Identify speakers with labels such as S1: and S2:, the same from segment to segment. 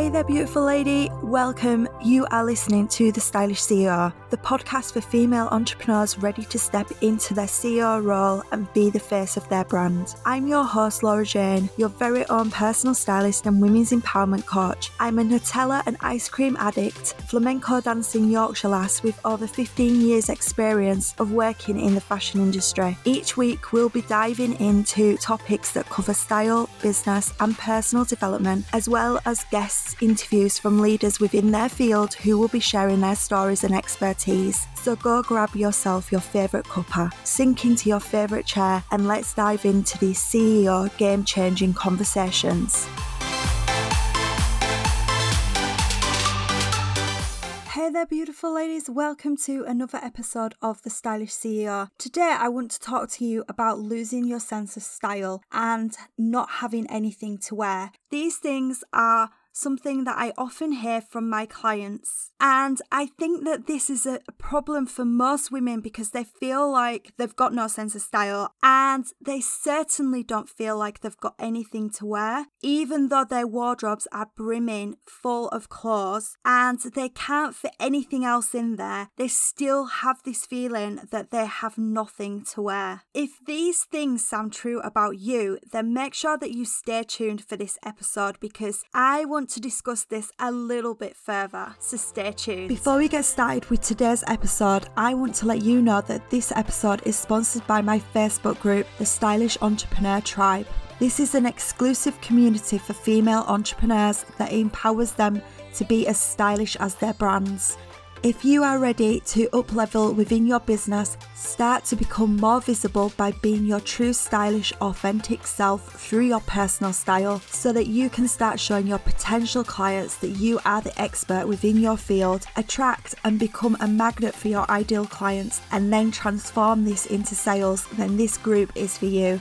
S1: Hey there, beautiful lady. Welcome. You are listening to The Stylish CEO, the podcast for female entrepreneurs ready to step into their CEO role and be the face of their brand. I'm your host, Laura Jane, your very own personal stylist and women's empowerment coach. I'm a Nutella and ice cream addict, flamenco dancing Yorkshire lass with over 15 years' experience of working in the fashion industry. Each week, we'll be diving into topics that cover style, business, and personal development, as well as guests interviews from leaders within their field who will be sharing their stories and expertise. So go grab yourself your favourite cuppa, sink into your favourite chair, and let's dive into these CEO game changing conversations. Hey there, beautiful ladies. Welcome to another episode of The Stylish CEO. Today, I want to talk to you about losing your sense of style and not having anything to wear. These things are something that I often hear from my clients. And I think that this is a problem for most women because they feel like they've got no sense of style and they certainly don't feel like they've got anything to wear, even though their wardrobes are brimming full of clothes and they can't fit anything else in there. They still have this feeling that they have nothing to wear. If these things sound true about you, then make sure that you stay tuned for this episode because I want to discuss this a little bit further, so stay tuned. Before we get started with today's episode, I want to let you know that this episode is sponsored by my Facebook group, the Stylish Entrepreneur Tribe. This is an exclusive community for female entrepreneurs that empowers them to be as stylish as their brands. If you are ready to uplevel within your business, start to become more visible by being your true stylish authentic self through your personal style so that you can start showing your potential clients that you are the expert within your field, attract and become a magnet for your ideal clients and then transform this into sales, then this group is for you.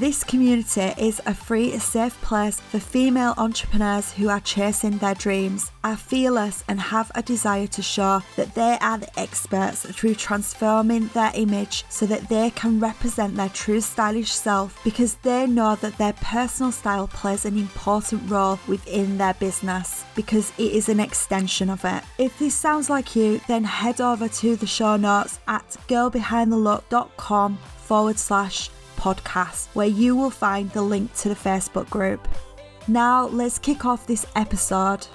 S1: This community is a free, safe place for female entrepreneurs who are chasing their dreams, are fearless, and have a desire to show that they are the experts through transforming their image so that they can represent their true stylish self because they know that their personal style plays an important role within their business because it is an extension of it. If this sounds like you, then head over to the show notes at girlbehindthelook.com forward slash podcast, where you will find the link to the Facebook group. Now, let's kick off this episode.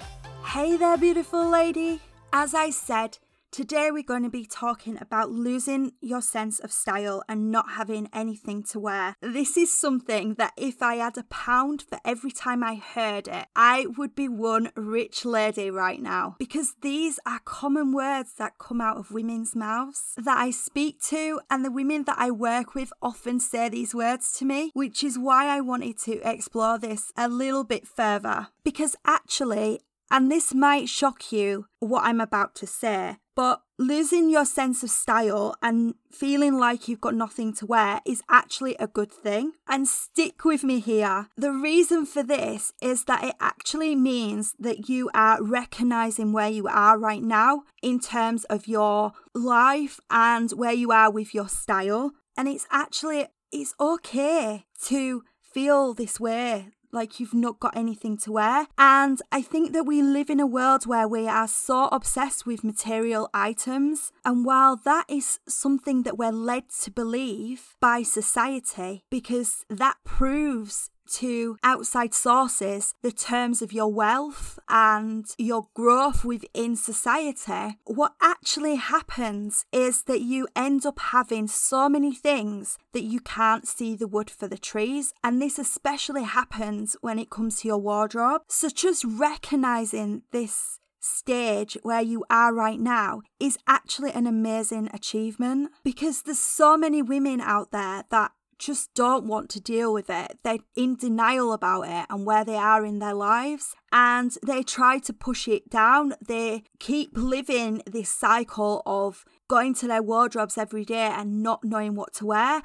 S1: Hey there, beautiful lady. As I said, Today, we're going to be talking about losing your sense of style and not having anything to wear. This is something that if I had a pound for every time I heard it, I would be one rich lady right now because these are common words that come out of women's mouths that I speak to, and the women that I work with often say these words to me, which is why I wanted to explore this a little bit further. Because actually, and this might shock you what I'm about to say, but losing your sense of style and feeling like you've got nothing to wear is actually a good thing. And stick with me here. The reason for this is that it actually means that you are recognizing where you are right now in terms of your life and where you are with your style. And it's actually it's okay to feel this way like you've not got anything to wear. And I think that we live in a world where we are so obsessed with material items. And while that is something that we're led to believe by society, because that proves to outside sources the terms of your wealth and your growth within society, what actually happens is that you end up having so many things that you can't see the wood for the trees. And this especially happens when it comes to your wardrobe. So just recognizing this stage where you are right now is actually an amazing achievement because there's so many women out there that just don't want to deal with it. They're in denial about it and where they are in their lives. And they try to push it down. They keep living this cycle of going to their wardrobes every day and not knowing what to wear.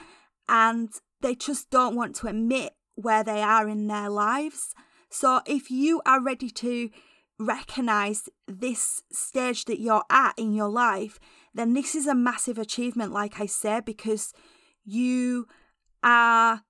S1: And they just don't want to admit where they are in their lives. So if you are ready to recognize this stage that you're at in your life, then this is a massive achievement, like I said, because you are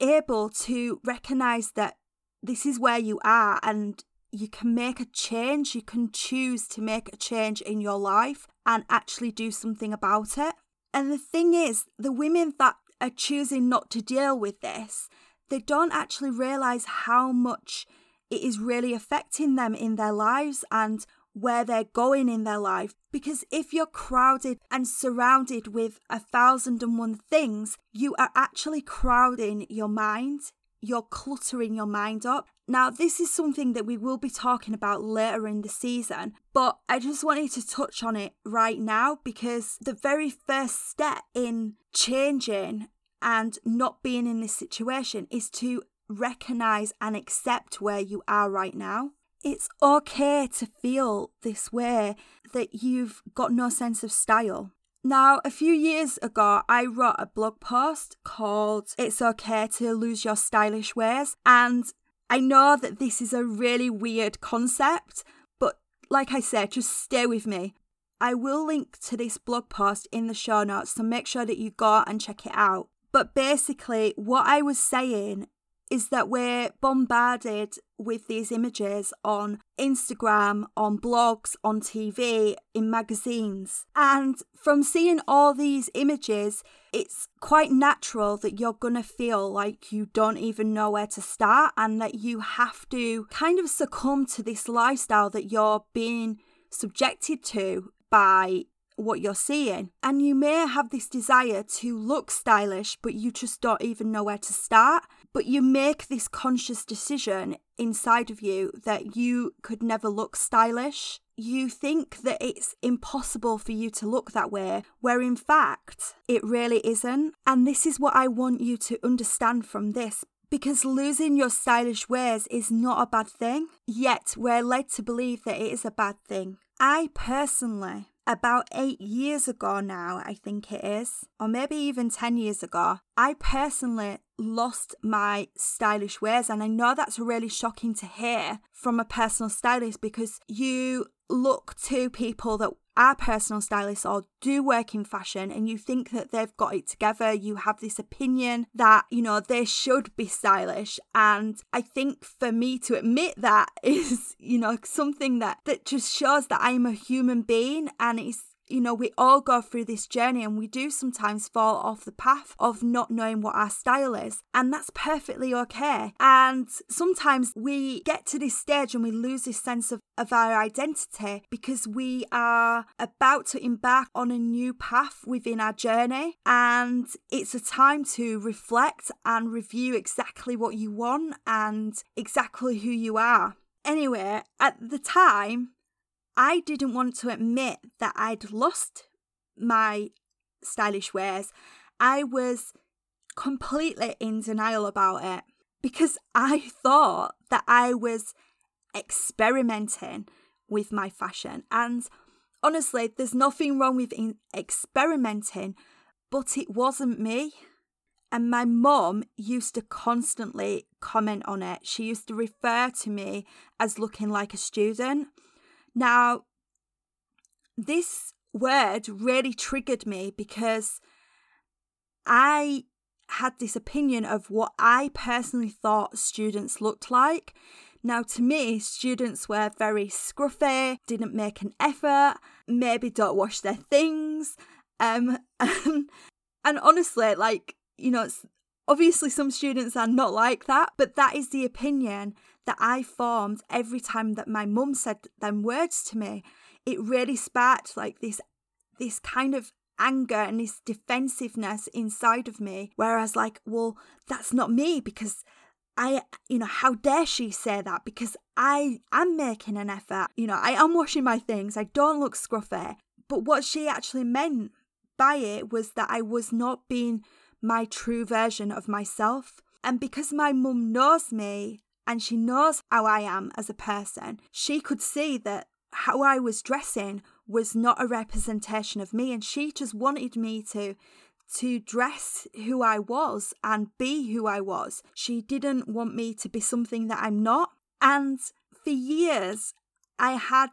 S1: able to recognize that this is where you are and you can make a change. You can choose to make a change in your life and actually do something about it. And the thing is, the women that are choosing not to deal with this, they don't actually realize how much it is really affecting them in their lives and where they're going in their life. Because if you're crowded and surrounded with a thousand and one things, you are actually crowding your mind. You're cluttering your mind up. Now, this is something that we will be talking about later in the season, but I just wanted to touch on it right now because the very first step in changing and not being in this situation is to recognize and accept where you are right now. It's okay to feel this way that you've got no sense of style. Now, a few years ago, I wrote a blog post called It's Okay to Lose Your Stylish Ways. And I know that this is a really weird concept, but like I said, just stay with me. I will link to this blog post in the show notes, so make sure that you go and check it out. But basically, what I was saying is that we're bombarded with these images on Instagram, on blogs, on TV, in magazines. And from seeing all these images, it's quite natural that you're going to feel like you don't even know where to start and that you have to kind of succumb to this lifestyle that you're being subjected to by what you're seeing. And you may have this desire to look stylish, but you just don't even know where to start. But you make this conscious decision inside of you that you could never look stylish. You think that it's impossible for you to look that way, where in fact, it really isn't. And this is what I want you to understand from this because losing your stylish ways is not a bad thing, yet we're led to believe that it is a bad thing. I personally about eight years ago now, I think it is, or maybe even 10 years ago, I personally lost my stylish ways. And I know that's really shocking to hear from a personal stylist because you look to people that are personal stylists or do work in fashion and you think that they've got it together, you have this opinion that, you know, they should be stylish. And I think for me to admit that is, you know, something that, that just shows that I'm a human being and it's you know, we all go through this journey and we do sometimes fall off the path of not knowing what our style is. And that's perfectly okay. And sometimes we get to this stage and we lose this sense of, of our identity because we are about to embark on a new path within our journey. And it's a time to reflect and review exactly what you want and exactly who you are. Anyway, at the time, I didn't want to admit that I'd lost my stylish ways. I was completely in denial about it because I thought that I was experimenting with my fashion. And honestly, there's nothing wrong with experimenting, but it wasn't me. And my mum used to constantly comment on it. She used to refer to me as looking like a student. Now, this word really triggered me because I had this opinion of what I personally thought students looked like. Now, to me, students were very scruffy, didn't make an effort, maybe don't wash their things. Um, and, and honestly, like, you know, obviously some students are not like that, but that is the opinion that I formed every time that my mum said them words to me. It really sparked like this this kind of anger and this defensiveness inside of me Whereas, like, well, that's not me because I, you know, how dare she say that? Because I am making an effort. You know, I am washing my things. I don't look scruffy. But what she actually meant by it was that I was not being my true version of myself. And because my mum knows me and she knows how I am as a person, she could see that how I was dressing was not a representation of me and she just wanted me to to dress who I was and be who I was. She didn't want me to be something that I'm not. And for years I had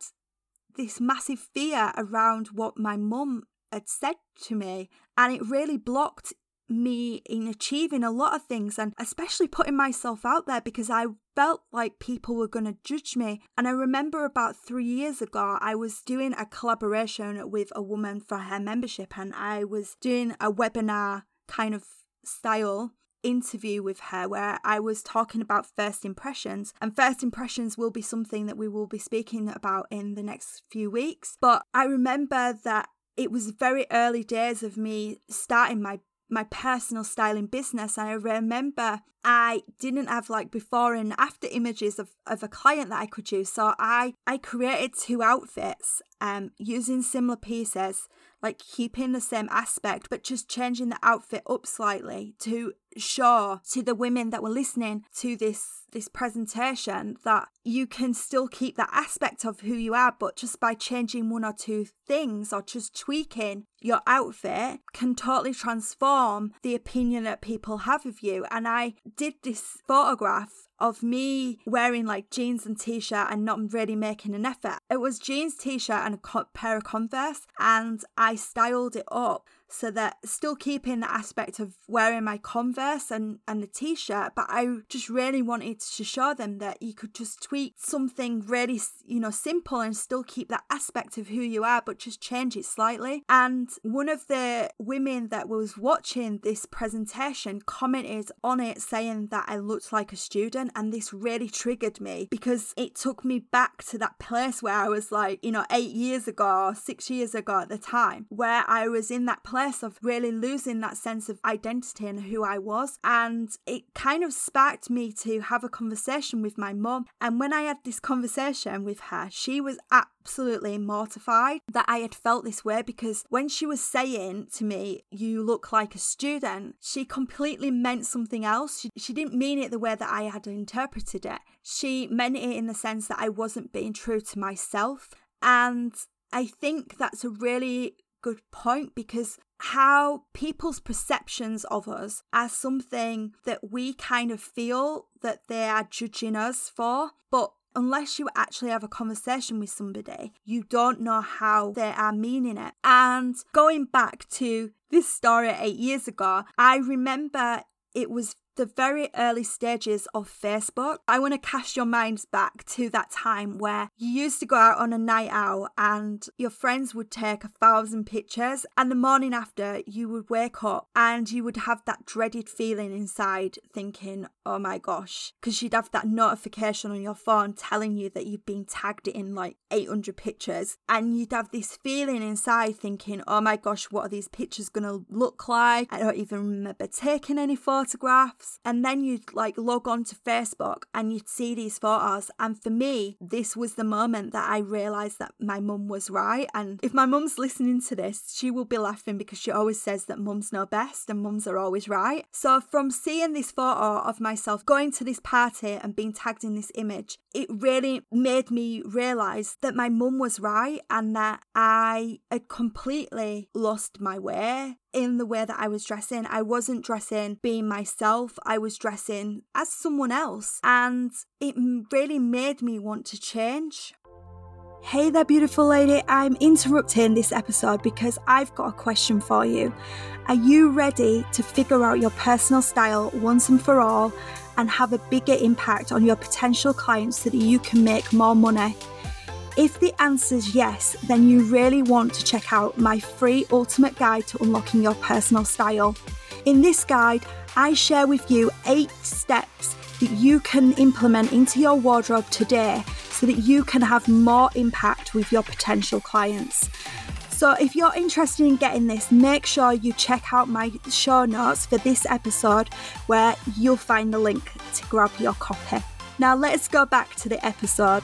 S1: this massive fear around what my mum had said to me and it really blocked me in achieving a lot of things and especially putting myself out there because I felt like people were going to judge me. And I remember about three years ago, I was doing a collaboration with a woman for her membership, and I was doing a webinar kind of style interview with her where I was talking about first impressions. And first impressions will be something that we will be speaking about in the next few weeks. But I remember that it was very early days of me starting my my personal styling business and I remember I didn't have like before and after images of, of a client that I could use. So I I created two outfits um using similar pieces like keeping the same aspect, but just changing the outfit up slightly to show to the women that were listening to this this presentation that you can still keep that aspect of who you are, but just by changing one or two things or just tweaking your outfit can totally transform the opinion that people have of you. And I did this photograph of me wearing like jeans and t-shirt and not really making an effort. It was jeans, t-shirt and a pair of Converse and I styled it up so that still keeping the aspect of wearing my Converse and, and the t shirt, but I just really wanted to show them that you could just tweak something really, you know, simple and still keep that aspect of who you are, but just change it slightly. And one of the women that was watching this presentation commented on it saying that I looked like a student, and this really triggered me because it took me back to that place where I was like, you know, eight years ago, six years ago at the time, where I was in that place place of really losing that sense of identity and who I was. And it kind of sparked me to have a conversation with my mum. And when I had this conversation with her, she was absolutely mortified that I had felt this way because when she was saying to me, You look like a student, she completely meant something else. She, she didn't mean it the way that I had interpreted it. She meant it in the sense that I wasn't being true to myself. And I think that's a really good point because how people's perceptions of us are something that we kind of feel that they are judging us for, but unless you actually have a conversation with somebody, you don't know how they are meaning it. And going back to this story eight years ago, I remember it was the very early stages of Facebook, I want to cast your minds back to that time where you used to go out on a night out and your friends would take a thousand pictures, and the morning after you would wake up and you would have that dreaded feeling inside thinking, oh my gosh, because you'd have that notification on your phone telling you that you've been tagged in like 800 pictures, and you'd have this feeling inside thinking, oh my gosh, what are these pictures going to look like? I don't even remember taking any photographs and then you'd like log on to Facebook and you'd see these photos. And for me, this was the moment that I realized that my mum was right. And if my mum's listening to this, she will be laughing because she always says that mums know best and mums are always right. So from seeing this photo of myself going to this party and being tagged in this image, it really made me realize that my mum was right and that I had completely lost my way in the way that I was dressing. I wasn't dressing being myself, I was dressing as someone else. And it really made me want to change. Hey there, beautiful lady. I'm interrupting this episode because I've got a question for you. Are you ready to figure out your personal style once and for all and have a bigger impact on your potential clients so that you can make more money? If the answer is yes, then you really want to check out my free ultimate guide to unlocking your personal style. In this guide, I share with you eight steps that you can implement into your wardrobe today so that you can have more impact with your potential clients. So, if you're interested in getting this, make sure you check out my show notes for this episode where you'll find the link to grab your copy. Now, let's go back to the episode.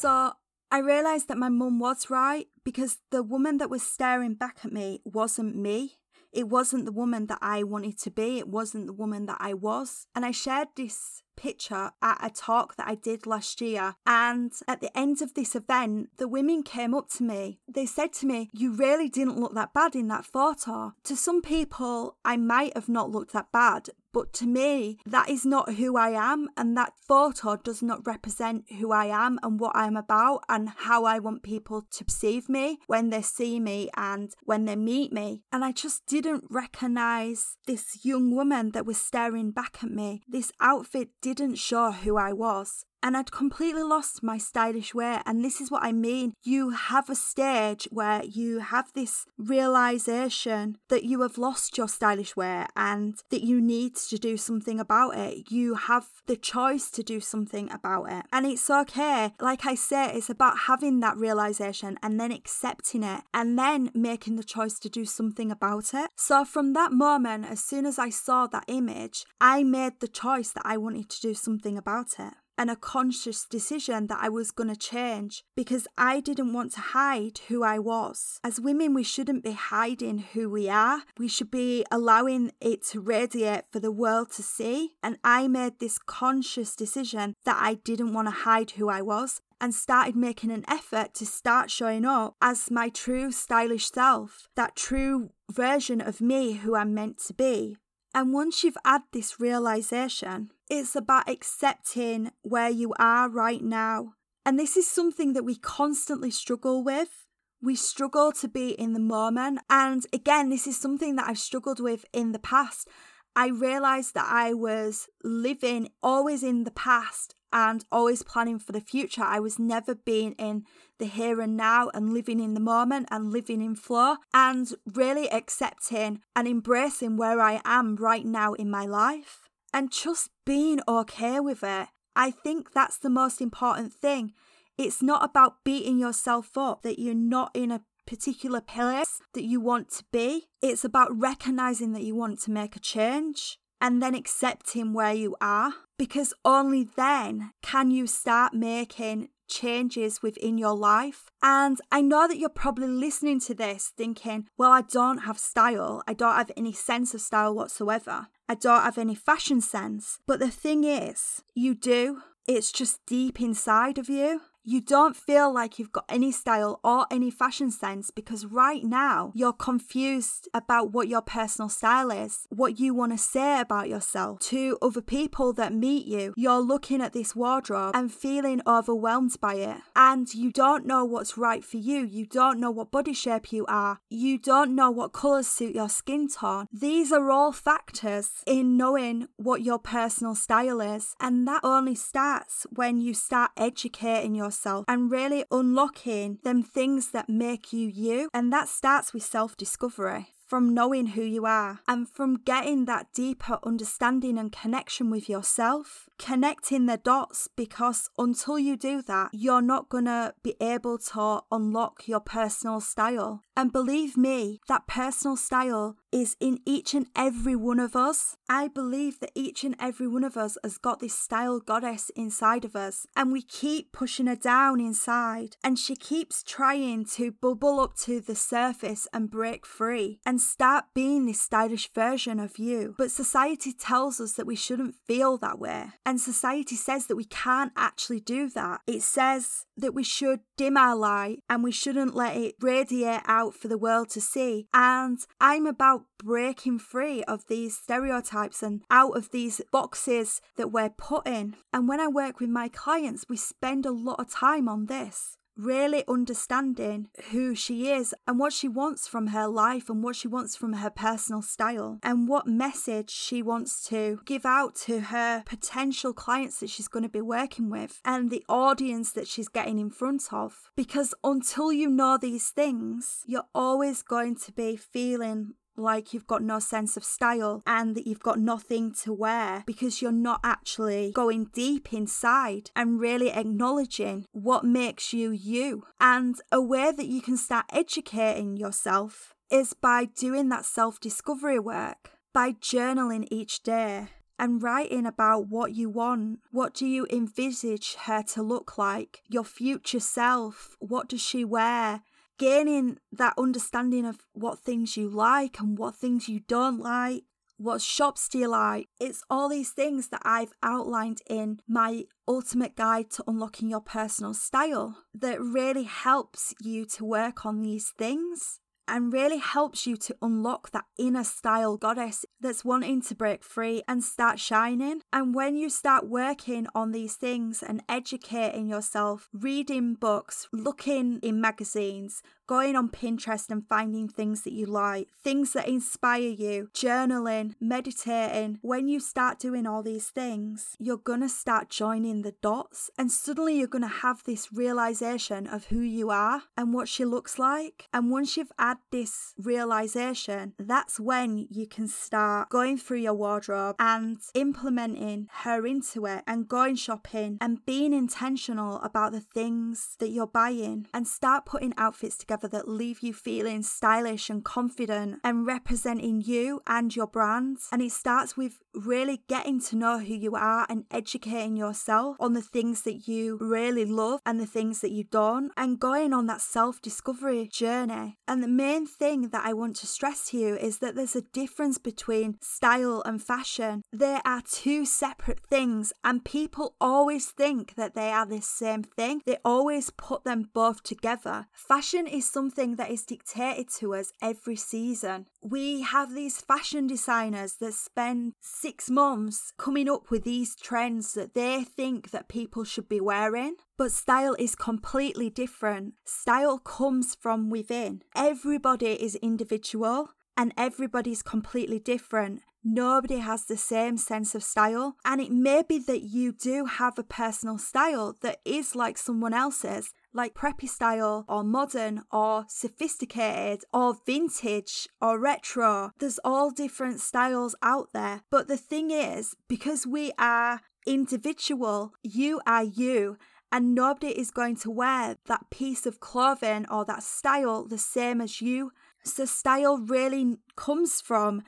S1: So I realised that my mum was right because the woman that was staring back at me wasn't me. It wasn't the woman that I wanted to be. It wasn't the woman that I was. And I shared this picture at a talk that I did last year. And at the end of this event, the women came up to me. They said to me, You really didn't look that bad in that photo. To some people, I might have not looked that bad, But to me, that is not who I am, and that photo does not represent who I am and what I'm about and how I want people to perceive me when they see me and when they meet me. And I just didn't recognize this young woman that was staring back at me. This outfit didn't show who I was and I'd completely lost my stylish wear. And this is what I mean. You have a stage where you have this realization that you have lost your stylish wear and that you need to do something about it. You have the choice to do something about it. And it's okay. Like I say, it's about having that realization and then accepting it and then making the choice to do something about it. So from that moment, as soon as I saw that image, I made the choice that I wanted to do something about it and a conscious decision that I was going to change because I didn't want to hide who I was. As women, we shouldn't be hiding who we are. We should be allowing it to radiate for the world to see. And I made this conscious decision that I didn't want to hide who I was and started making an effort to start showing up as my true stylish self, that true version of me who I'm meant to be. And once you've had this realization, it's about accepting where you are right now. And this is something that we constantly struggle with. We struggle to be in the moment. And again, this is something that I've struggled with in the past. I realized that I was living always in the past and always planning for the future. I was never being in the here and now and living in the moment and living in flow and really accepting and embracing where I am right now in my life and just being okay with it. I think that's the most important thing. It's not about beating yourself up that you're not in a particular place that you want to be. It's about recognizing that you want to make a change and then accepting where you are because only then can you start making changes within your life. And I know that you're probably listening to this thinking, well, I don't have style. I don't have any sense of style whatsoever. I don't have any fashion sense. But the thing is, you do. It's just deep inside of you you don't feel like you've got any style or any fashion sense because right now you're confused about what your personal style is, what you want to say about yourself to other people that meet you. You're looking at this wardrobe and feeling overwhelmed by it, and you don't know what's right for you. You don't know what body shape you are. You don't know what colours suit your skin tone. These are all factors in knowing what your personal style is, and that only starts when you start educating yourself yourself and really unlocking them things that make you you. And that starts with self discovery from knowing who you are and from getting that deeper understanding and connection with yourself, connecting the dots because until you do that, you're not gonna be able to unlock your personal style. And believe me, that personal style is in each and every one of us. I believe that each and every one of us has got this style goddess inside of us, and we keep pushing her down inside, and she keeps trying to bubble up to the surface and break free and start being this stylish version of you. But society tells us that we shouldn't feel that way, and society says that we can't actually do that. It says that we should dim our light and we shouldn't let it radiate out for the world to see. And I'm about breaking free of these stereotypes and out of these boxes that we're put in. And when I work with my clients, we spend a lot of time on this really understanding who she is and what she wants from her life and what she wants from her personal style and what message she wants to give out to her potential clients that she's going to be working with and the audience that she's getting in front of. Because until you know these things, you're always going to be feeling like you've got no sense of style and that you've got nothing to wear because you're not actually going deep inside and really acknowledging what makes you you. And a way that you can start educating yourself is by doing that self discovery work, by journaling each day and writing about what you want. What do you envisage her to look like? Your future self. What does she wear? Gaining that understanding of what things you like and what things you don't like. What shops do you like? It's all these things that I've outlined in my ultimate guide to unlocking your personal style that really helps you to work on these things. And really helps you to unlock that inner style goddess that's wanting to break free and start shining. And when you start working on these things and educating yourself, reading books, looking in magazines, going on Pinterest and finding things that you like, things that inspire you, journaling, meditating. When you start doing all these things, you're going to start joining the dots, and suddenly you're going to have this realization of who you are and what she looks like. And once you've had this realization, that's when you can start going through your wardrobe and implementing her into it and going shopping and being intentional about the things that you're buying and start putting outfits together that leave you feeling stylish and confident and representing you and your brand. And it starts with really getting to know who you are and educating yourself on the things that you really love and the things that you don't, and going on that self discovery journey. And the main thing that I want to stress to you is that there's a difference between style and fashion. They are two separate things, and people always think that they are the same thing. They always put them both together. Fashion is something that is dictated to us every season. We have these fashion designers that spend six months coming up with these trends that they think that people should be wearing. But style is completely different. Style comes from within. Everybody is individual and everybody's completely different. Nobody has the same sense of style, and it may be that you do have a personal style that is like someone else's, like preppy style or modern or sophisticated or vintage or retro. There's all different styles out there. But the thing is, because we are individual, you are you. And nobody is going to wear that piece of clothing or that style the same as you. So, style really comes from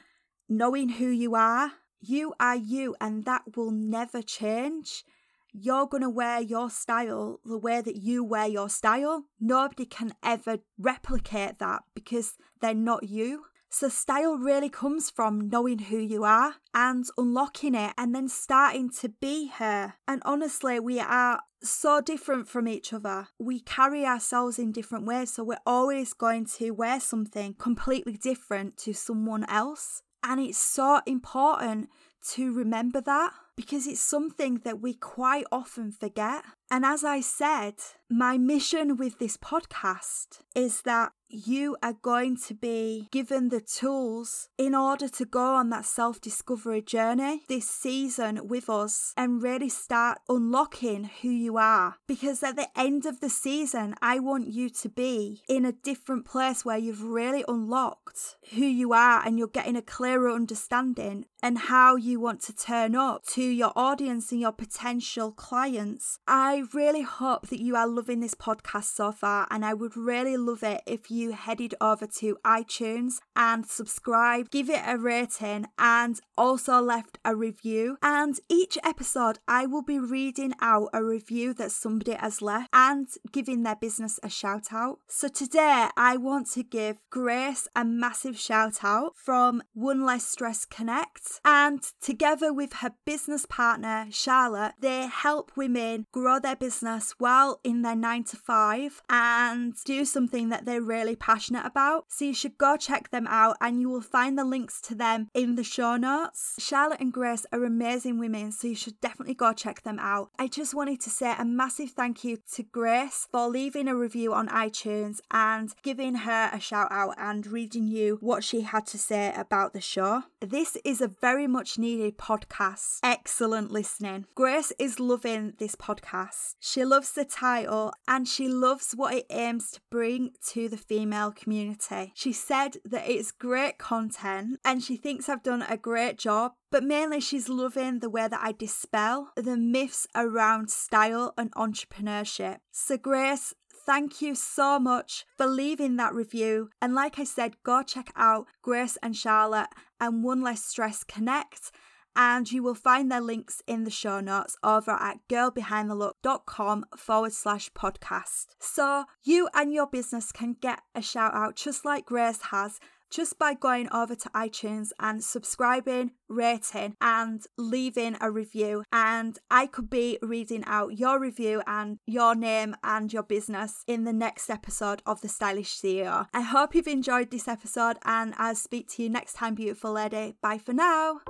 S1: knowing who you are. You are you, and that will never change you're going to wear your style the way that you wear your style. Nobody can ever replicate that because they're not you. So, style really comes from knowing who you are and unlocking it and then starting to be her. And honestly, we are so different from each other. We carry ourselves in different ways, so we're always going to wear something completely different to someone else. And it's so important to remember that because it's something that we quite often forget. And as I said, my mission with this podcast is that you are going to be given the tools in order to go on that self discovery journey this season with us and really start unlocking who you are. Because at the end of the season, I want you to be in a different place where you've really unlocked who you are and you're getting a clearer understanding and how you want to turn up to your audience and your potential clients. I really hope that you are loving this podcast so far, and I would really love it if you headed over to iTunes and subscribe, give it a rating, and also left a review. And each episode, I will be reading out a review that somebody has left and giving their business a shout out. So today, I want to give Grace a massive shout out from One Less Stress Connect and together with her business partner, Charlotte, they help women grow their business while in their nine to five and do something that they're really passionate about. So you should go check them out and you will find the links to them in the show notes. Charlotte and Grace are amazing women, so you should definitely go check them out. I just wanted to say a massive thank you to Grace for leaving a review on iTunes and giving her a shout out and reading you what she had to say about the show. This is a very much needed podcast. Excellent listening. Grace is loving this podcast. She loves the title and she loves what it aims to bring to the female community. She said that it's great content and she thinks I've done a great job but mainly she's loving the way that I dispel the myths around style and entrepreneurship. So, Grace, thank you so much for leaving that review. And like I said, go check out Grace and Charlotte and One Less Stress Connect. And you will find their links in the show notes over at girlbehindthelook.com forward slash podcast. So you and your business can get a shout out just like Grace has just by going over to iTunes and subscribing, rating, and leaving a review. And I could be reading out your review and your name and your business in the next episode of The Stylish CEO. I hope you've enjoyed this episode, and I'll speak to you next time, beautiful lady. Bye for now.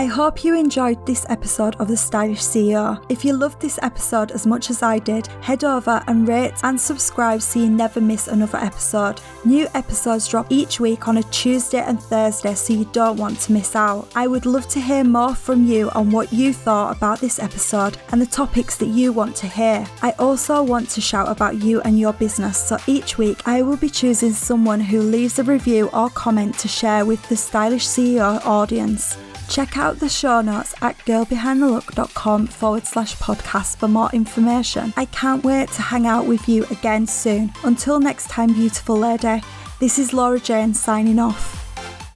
S1: I hope you enjoyed this episode of The Stylish CEO. If you loved this episode as much as I did, head over and rate and subscribe so you never miss another episode. New episodes drop each week on a Tuesday and Thursday, so you don't want to miss out. I would love to hear more from you on what you thought about this episode and the topics that you want to hear. I also want to shout about you and your business, so each week I will be choosing someone who leaves a review or comment to share with the Stylish CEO audience. Check out the show notes at girlbehindthelook.com forward slash podcast for more information. I can't wait to hang out with you again soon. Until next time, beautiful lady, this is Laura Jane signing off.